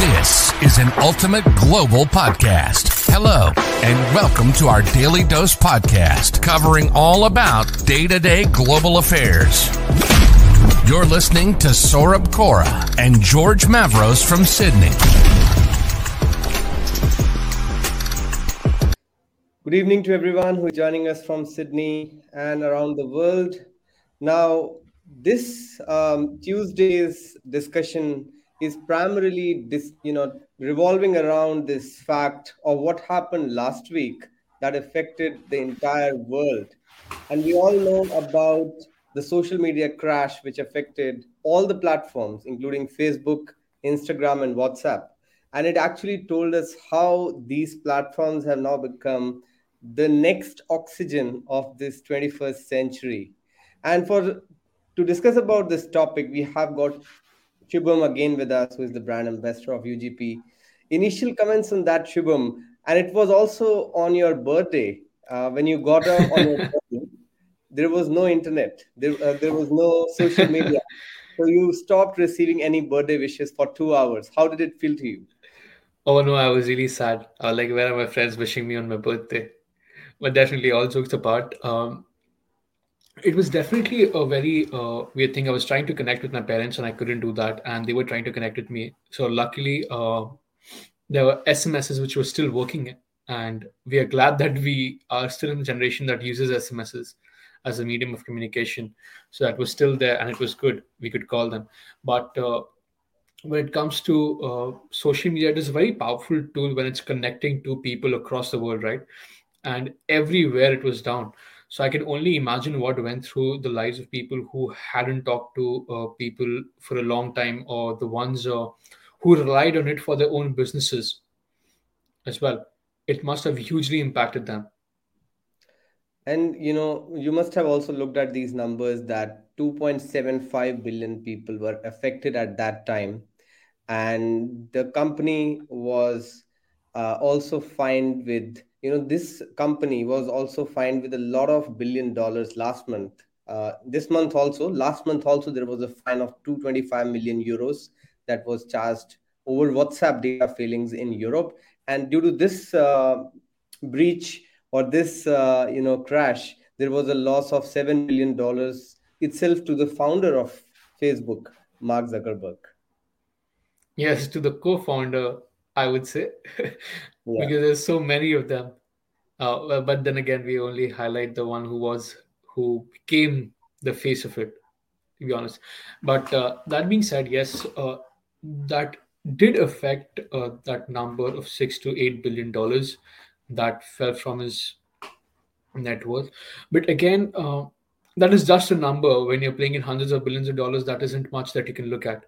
This is an ultimate global podcast. Hello, and welcome to our Daily Dose podcast, covering all about day to day global affairs. You're listening to Saurabh Kora and George Mavros from Sydney. Good evening to everyone who is joining us from Sydney and around the world. Now, this um, Tuesday's discussion is primarily dis, you know revolving around this fact of what happened last week that affected the entire world. And we all know about the social media crash which affected all the platforms including facebook instagram and whatsapp. And it actually told us how these platforms have now become the next oxygen of this 21st century. And for to discuss about this topic we have got Shubham again with us, who is the brand ambassador of UGP. Initial comments on that, Shubham, and it was also on your birthday uh, when you got up on your birthday, There was no internet. There, uh, there was no social media. so you stopped receiving any birthday wishes for two hours. How did it feel to you? Oh no, I was really sad. Uh, like, where are my friends wishing me on my birthday? But definitely, all jokes apart, um, it was definitely a very uh, weird thing. I was trying to connect with my parents and I couldn't do that, and they were trying to connect with me. So luckily, uh, there were SMSs which were still working, and we are glad that we are still in the generation that uses SMSs as a medium of communication. So that was still there, and it was good. We could call them, but uh, when it comes to uh, social media, it is a very powerful tool when it's connecting to people across the world, right? And everywhere it was down so I can only imagine what went through the lives of people who hadn't talked to uh, people for a long time, or the ones uh, who relied on it for their own businesses as well. It must have hugely impacted them. And you know, you must have also looked at these numbers that 2.75 billion people were affected at that time, and the company was uh, also fined with you know this company was also fined with a lot of billion dollars last month. Uh, this month also last month also there was a fine of 225 million euros that was charged over whatsapp data failings in europe. And due to this uh, breach or this uh, you know crash there was a loss of 7 billion dollars itself to the founder of facebook mark zuckerberg. Yes to the co-founder I would say, yeah. because there's so many of them. Uh, but then again, we only highlight the one who was who became the face of it. To be honest, but uh, that being said, yes, uh, that did affect uh, that number of six to eight billion dollars that fell from his net worth. But again, uh, that is just a number. When you're playing in hundreds of billions of dollars, that isn't much that you can look at.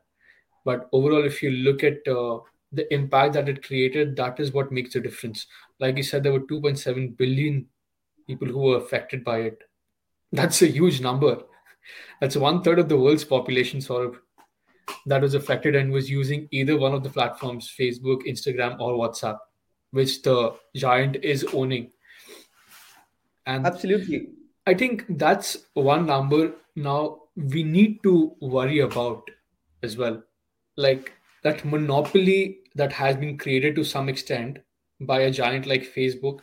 But overall, if you look at uh, the impact that it created, that is what makes the difference. Like you said, there were 2.7 billion people who were affected by it. That's a huge number. That's one third of the world's population, sort of, that was affected and was using either one of the platforms Facebook, Instagram, or WhatsApp, which the giant is owning. And absolutely. I think that's one number now we need to worry about as well. Like that monopoly that has been created to some extent by a giant like Facebook,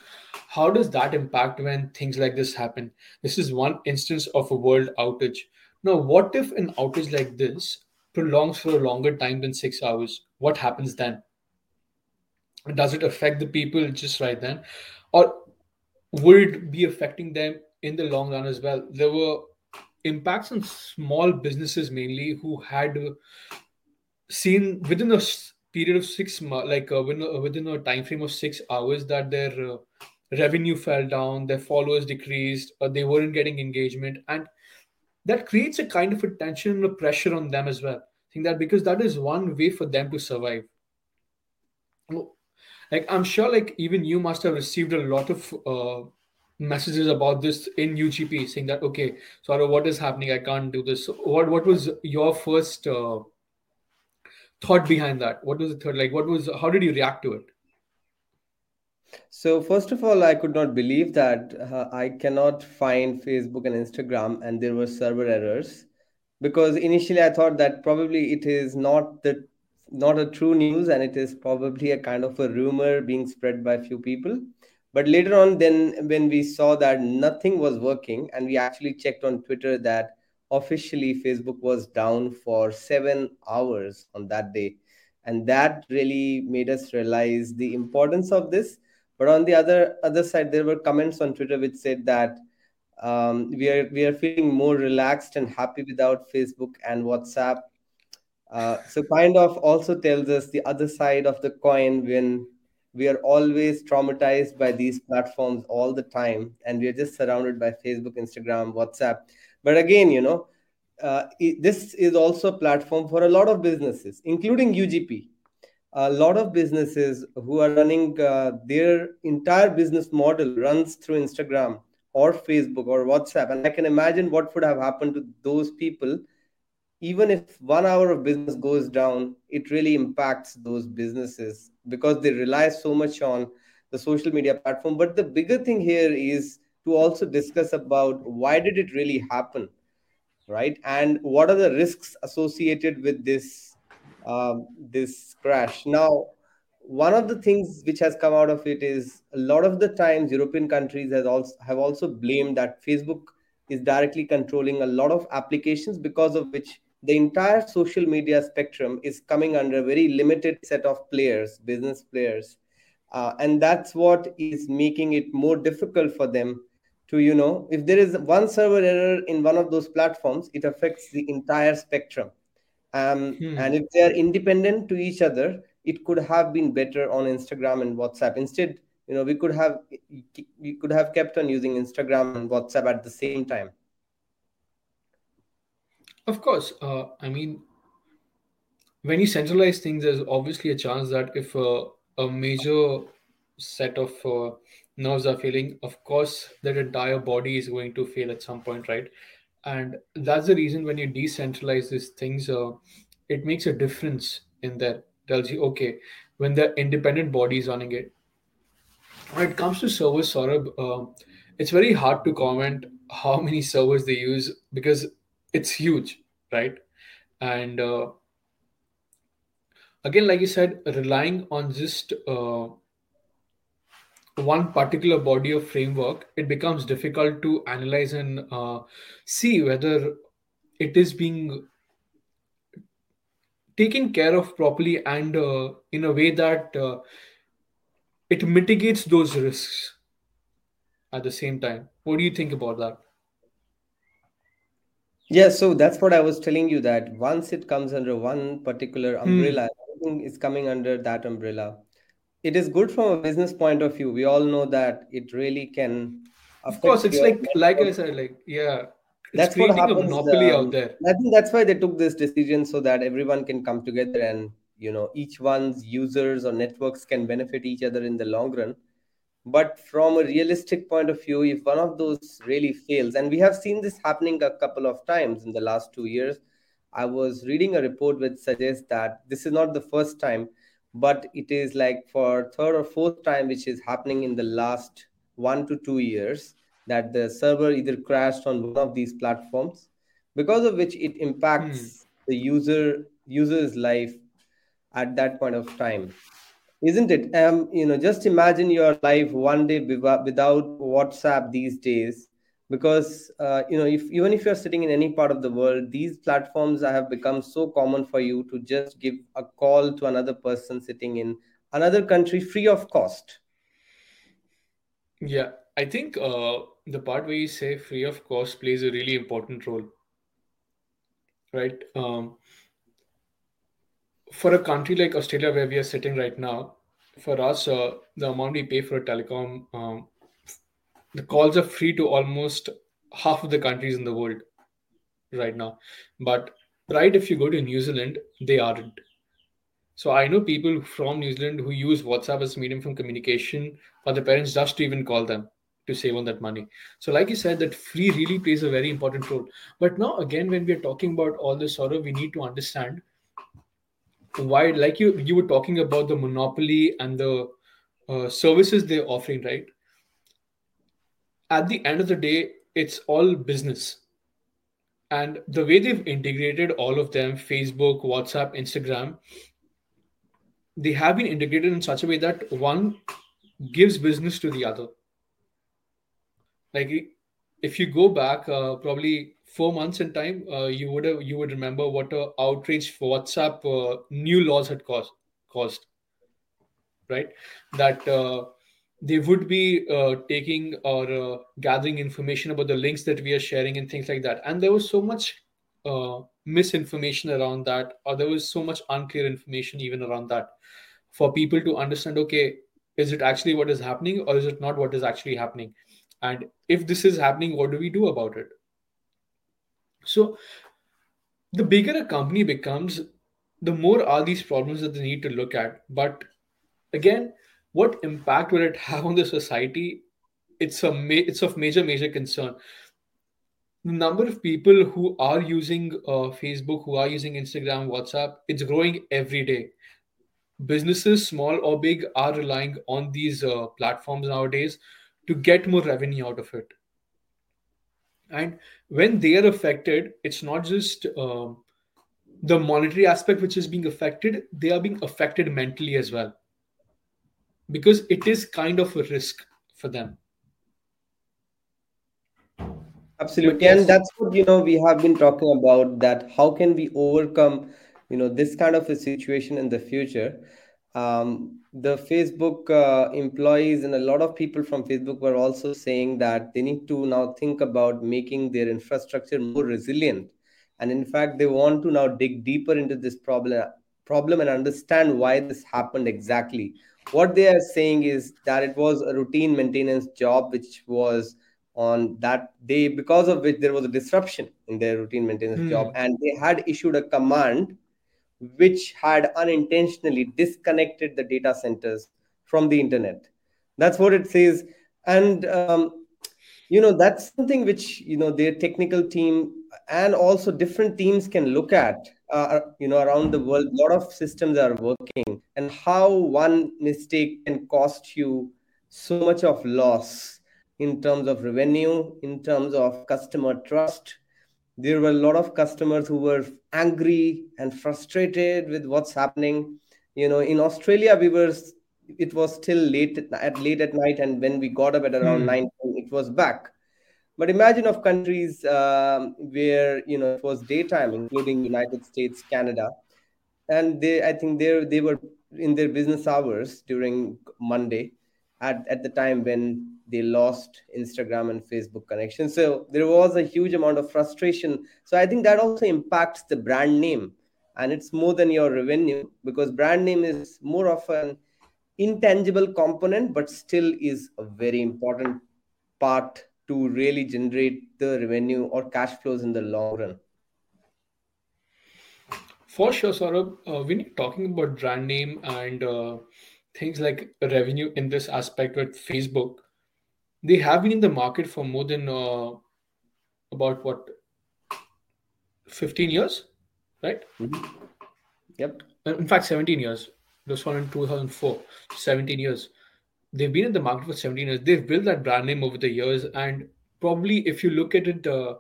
how does that impact when things like this happen? This is one instance of a world outage. Now, what if an outage like this prolongs for a longer time than six hours? What happens then? Does it affect the people just right then? Or would it be affecting them in the long run as well? There were impacts on small businesses mainly who had seen within a period of six months, like uh, within, uh, within a time frame of six hours, that their uh, revenue fell down, their followers decreased, or they weren't getting engagement, and that creates a kind of a tension and a pressure on them as well. I think that because that is one way for them to survive. Like I'm sure, like even you must have received a lot of uh, messages about this in UGP, saying that okay, sorry, what is happening? I can't do this. What what was your first uh, thought behind that? What was the third? Like, what was? How did you react to it? So first of all, I could not believe that uh, I cannot find Facebook and Instagram, and there were server errors. Because initially I thought that probably it is not the not a true news and it is probably a kind of a rumor being spread by a few people but later on then when we saw that nothing was working and we actually checked on twitter that officially facebook was down for 7 hours on that day. And that really made us realize the importance of this. But on the other other side there were comments on twitter which said that um, we are we are feeling more relaxed and happy without facebook and whatsapp. Uh, so kind of also tells us the other side of the coin when we are always traumatized by these platforms all the time and we are just surrounded by facebook instagram whatsapp but again you know uh, this is also a platform for a lot of businesses including ugp a lot of businesses who are running uh, their entire business model runs through instagram or facebook or whatsapp. And i can imagine what would have happened to those people. Even if one hour of business goes down, it really impacts those businesses because they rely so much on the social media platform. But the bigger thing here is to also discuss about why did it really happen, right? And what are the risks associated with this um, this crash? Now, one of the things which has come out of it is a lot of the times European countries has also have also blamed that Facebook is directly controlling a lot of applications because of which the entire social media spectrum is coming under a very limited set of players, business players. Uh, and that's what is making it more difficult for them to, you know, if there is one server error in one of those platforms, it affects the entire spectrum. Um, hmm. And if they are independent to each other, it could have been better on Instagram and WhatsApp. Instead, you know, we could have we could have kept on using Instagram and WhatsApp at the same time of course. Uh, I mean, when you centralize things, there's obviously a chance that if uh, a major set of uh, nerves are failing, of course, that entire body is going to fail at some point, right? And that's the reason when you decentralize these things, uh, it makes a difference in there Tells you, okay, when the independent body is running it. When it comes to servers, Saurabh, uh, it's very hard to comment how many servers they use because it's huge, right? And uh, again, like you said, relying on just uh, one particular body of framework, it becomes difficult to analyze and uh, see whether it is being taken care of properly and uh, in a way that uh, it mitigates those risks at the same time. What do you think about that? Yeah, so that's what I was telling you that once it comes under one particular Hmm. umbrella, everything is coming under that umbrella. It is good from a business point of view. We all know that it really can Of course, it's like like I said, like yeah, it's That's what creating a happens. monopoly out Um, there. I think that's why they took this decision so that everyone can come together and you know each one's users or networks can benefit each other in the long run. But from a realistic point of view, if one of those really fails, and we have seen this happening a couple of times in the last two years, I was reading a report which suggests that this is not the first time, but it is like for third or fourth time, which is happening in the last one to two years, that the server either crashed on one of these platforms, because of which it impacts the user user's life at that point of time. Isn't it? Um you know just imagine your life one day without whatsapp these days because uh, you know if even if you're sitting in any part of the world these platforms have become so common for you to just give a call to another person sitting in another country free of cost Yeah, I think uh, the part where you say free of cost plays a really important role, right? Um, for a country like Australia, where we are sitting right now, for us, uh, the amount we pay for a telecom, um, the calls are free to almost half of the countries in the world right now. But right, if you go to New Zealand, they aren't. So I know people from New Zealand who use WhatsApp as a medium for communication, or the parents just to even call them to save on that money. So, like you said, that free really plays a very important role. But now, again, when we are talking about all this sort of, we need to understand why, like you you were talking about the monopoly and the uh, services they're offering, right? At the end of the day, it's all business. And the way they've integrated all of them, Facebook, WhatsApp, Instagram, they have been integrated in such a way that one gives business to the other. Like if you go back uh, probably four months in time, uh, you would have you would remember what a outrage for WhatsApp uh, new laws had caused caused, right? That uh, they would be uh, taking or uh, gathering information about the links that we are sharing and things like that, and there was so much misinformation around that, or there was so much unclear information even around that, for people to understand. Okay, is it actually what is happening, or is it not what is actually happening? and if this is happening what do we do about it so the bigger a company becomes the more are these problems that they need to look at but again what impact will it have on the society? It's a ma- it's of major major concern. The number of people who are using uh, facebook who are using instagram whatsapp it's growing every day. Businesses small or big are relying on these uh, platforms nowadays to get more revenue out of it. And when they are affected it's not just uh, the monetary aspect which is being affected they are being affected mentally as well because it is kind of a risk for them absolutely and that's what you know we have been talking about that how can we overcome you know this kind of a situation in the future um, the Facebook uh, employees and a lot of people from Facebook were also saying that they need to now think about making their infrastructure more resilient. And in fact, they want to now dig deeper into this problem, problem and understand why this happened exactly. What they are saying is that it was a routine maintenance job which was on that day, because of which there was a disruption in their routine maintenance hmm. job, and they had issued a command which had unintentionally disconnected the data centers from the internet. That's what it says. And, um, you know, that's something which, you know, their technical team and also different teams can look at, uh, you know, around the world. A lot of systems are working and how one mistake can cost you so much of loss in terms of revenue, in terms of customer trust, there were a lot of customers who were angry and frustrated with what's happening you know in australia we were it was still late at late at night and when we got up at around mm. 9 it was back but imagine of countries um, where you know it was daytime including united states canada and they i think they they were in their business hours during monday at, at the time when they lost Instagram and Facebook connection. So there was a huge amount of frustration. So I think that also impacts the brand name. And it's more than your revenue because brand name is more of an intangible component, but still is a very important part to really generate the revenue or cash flows in the long run. For sure, Saurabh. Uh, when you're talking about brand name and uh, things like revenue in this aspect with Facebook, they have been in the market for more than uh, about what 15 years, right? Mm-hmm. Yep. In fact, 17 years. This one in 2004, 17 years. They've been in the market for 17 years. They've built that brand name over the years, and probably if you look at it, uh,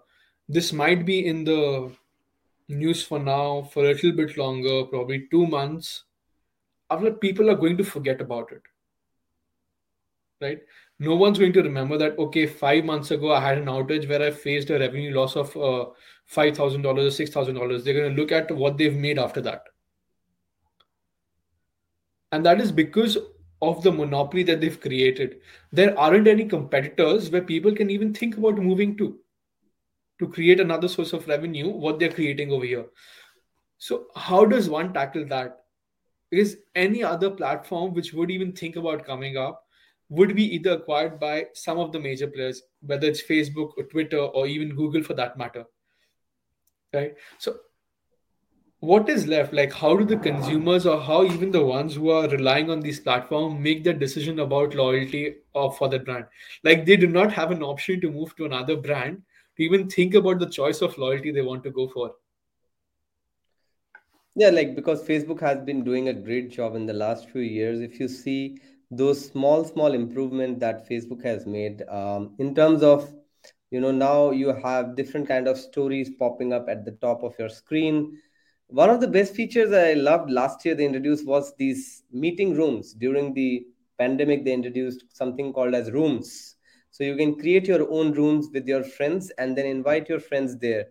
this might be in the news for now for a little bit longer, probably two months after people are going to forget about it. Right? No one's going to remember that okay five months ago i had an outage where i faced a revenue loss of uh, $5000 or $6000 they're going to look at what they've made after that. And that is because of the monopoly that they've created. There aren't any competitors where people can even think about moving to to create another source of revenue what they're creating over here. So how does one tackle that? Because any other platform which would even think about coming up would be either acquired by some of the major players whether it's facebook or twitter or even google for that matter. Right? So what is left? Like how do the consumers or how even the ones who are relying on these platforms make their decision about loyalty or for the brand? Like they do not have an option to move to another brand to even think about the choice of loyalty they want to go for. Yeah like because facebook has been doing a great job in the last few years. If you see those small small improvement that facebook has made um, in terms of you know now you have different kind of stories popping up at the top of your screen one of the best features I loved last year they introduced was these meeting rooms. During the pandemic, they introduced something called as rooms. So you can create your own rooms with your friends and then invite your friends there.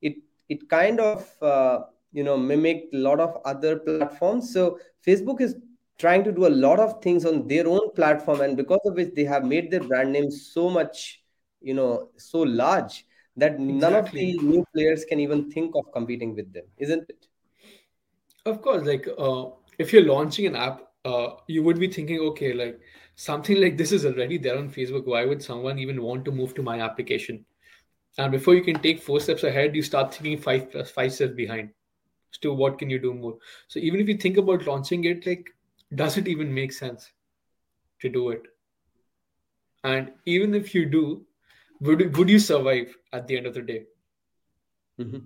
It it kind of uh, you know mimicked a lot of other platforms. So Facebook is trying to do a lot of things on their own platform, and because of which they have made their brand name so much you know so large that none of the new players can even think of competing with them, isn't it? Of course, like uh, if you're launching an app, uh, you would be thinking, okay, like something like this is already there on Facebook. Why would someone even want to move to my application? And before you can take four steps ahead, you start thinking five plus five steps behind. To what can you do more? So even if you think about launching it, like, does it even make sense to do it? And even if you do, would would you survive at the end of the day? Mm-hmm.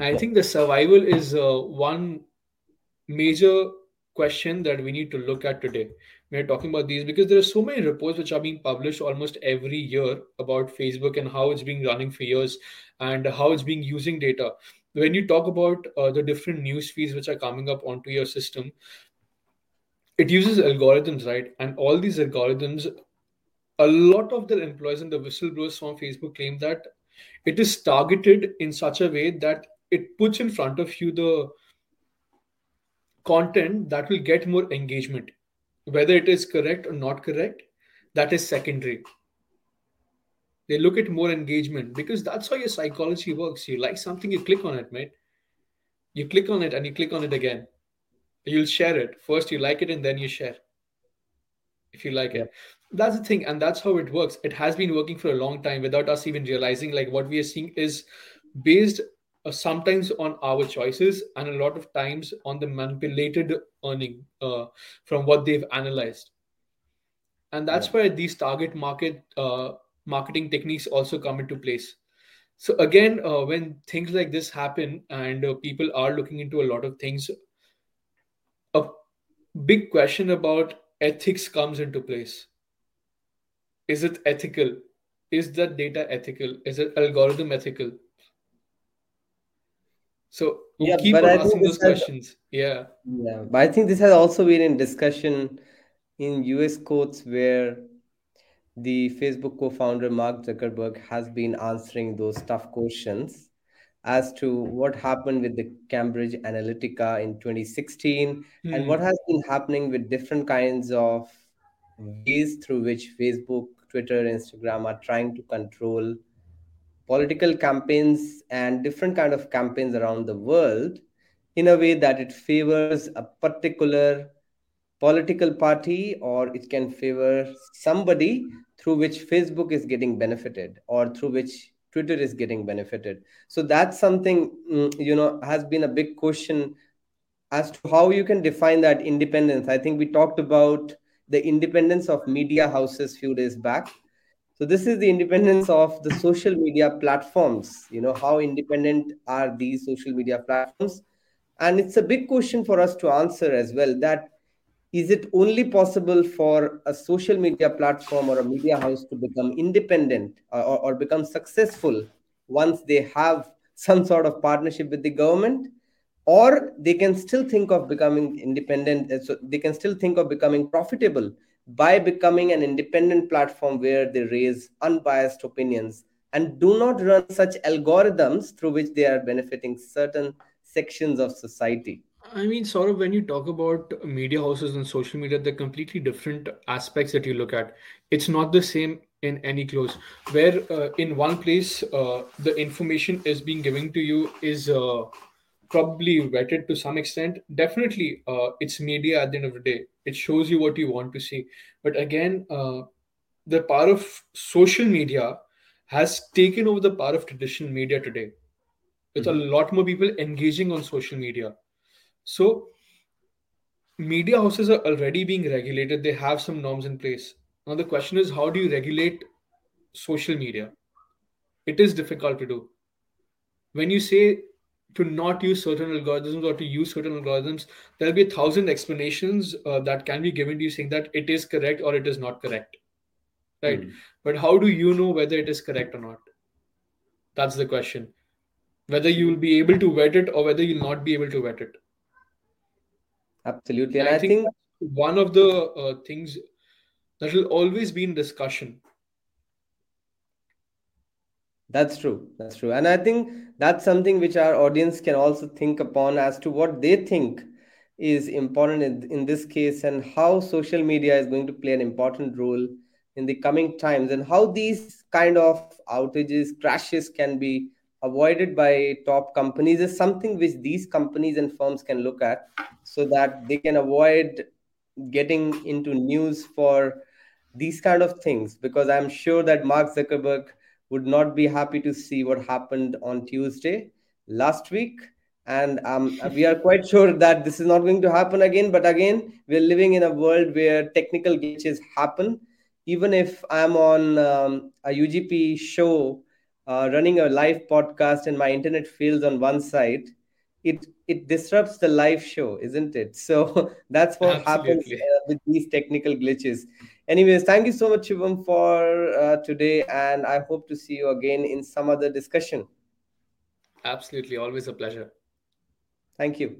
I think the survival is uh, one major question that we need to look at today. We are talking about these because there are so many reports which are being published almost every year about Facebook and how it's been running for years and how it's being using data. When you talk about uh, the different news feeds which are coming up onto your system, it uses algorithms, right? And all these algorithms a lot of their employees and the whistleblowers from Facebook claim that it is targeted in such a way that it puts in front of you the content that will get more engagement. Whether it is correct or not correct, that is secondary. They look at more engagement because that's how your psychology works. You like something, you click on it, mate. You click on it and you click on it again. You'll share it. First, you like it and then you share if you like it that's the thing and that's how it works. It has been working for a long time without us even realizing like what we are seeing is based uh, sometimes on our choices and a lot of times on the manipulated earning uh, from what they've analyzed. And that's yeah. where these target market uh, marketing techniques also come into place. So again uh, when things like this happen and uh, people are looking into a lot of things a big question about ethics comes into place is it ethical is the data ethical is it algorithm ethical so yeah, keep on asking those questions has, yeah yeah but i think this has also been in discussion in us courts where the facebook co-founder mark zuckerberg has been answering those tough questions as to what happened with the cambridge analytica in 2016 mm. and what hmm. has been happening with different kinds of ways through which facebook Twitter, Instagram are trying to control political campaigns and different kind of campaigns around the world in a way that it favors a particular political party or it can favor somebody through which facebook is getting benefited or through which twitter is getting benefited. So that's something mm, you know has been a big question as to how you can define that independence. I think we talked about the independence of media houses few days back. So this is the independence of the social media platforms you know how independent are these social media platforms? And it's a big question for us to answer as well that is it only possible for a social media platform or a media house to become independent uh, or, or become successful once they have some sort of partnership with the government or they can still think of becoming independent uh, so they can still think of becoming profitable by becoming an independent platform where they raise unbiased opinions and do not run such algorithms through which they are benefiting certain sections of society. I mean sort of when you talk about media houses and social media they're completely different aspects that you look at. It's not the same in any close where uh, in one place uh, the information is being given to you is uh, probably vetted to some extent. Definitely, uh, it's media at the end of the day. It shows you what you want to see. But again, uh, the power of social media has taken over the power of traditional media today. With mm-hmm. a lot more people engaging on social media. So, media houses are already being regulated. They have some norms in place. Now, the question is how do you regulate social media? It is difficult to do. When you say to not use certain algorithms or to use certain algorithms, there'll be a thousand explanations uh, that can be given to you saying that it is correct or it is not correct. Right. Mm. But how do you know whether it is correct or not? That's the question. whether you will be able to vet it or whether you'll not be able to vet it. Absolutely, and, and I, I, think, think one of the uh, things that will always be in discussion that's true. That's true. And i think that's something which our audience can also think upon as to what they think is important in, in this case and how social media is going to play an important role in the coming times and how these kind of outages crashes can be avoided by top companies is something which these companies and firms can look at so that they can avoid getting into news for these kind of things. Because i'm sure that mark zuckerberg would not be happy to see what happened on tuesday last week. And um, we are quite sure that this is not going to happen again. But again we're living in a world where technical glitches happen. Even if i'm on um, a ugp show uh, running a live podcast and my internet fails on one side it it disrupts the live show isn't it? So that's what Absolutely. happens uh, with these technical glitches anyways thank you so much shivam for uh, today and i hope to see you again in some other discussion. Absolutely. Always a pleasure. Thank you.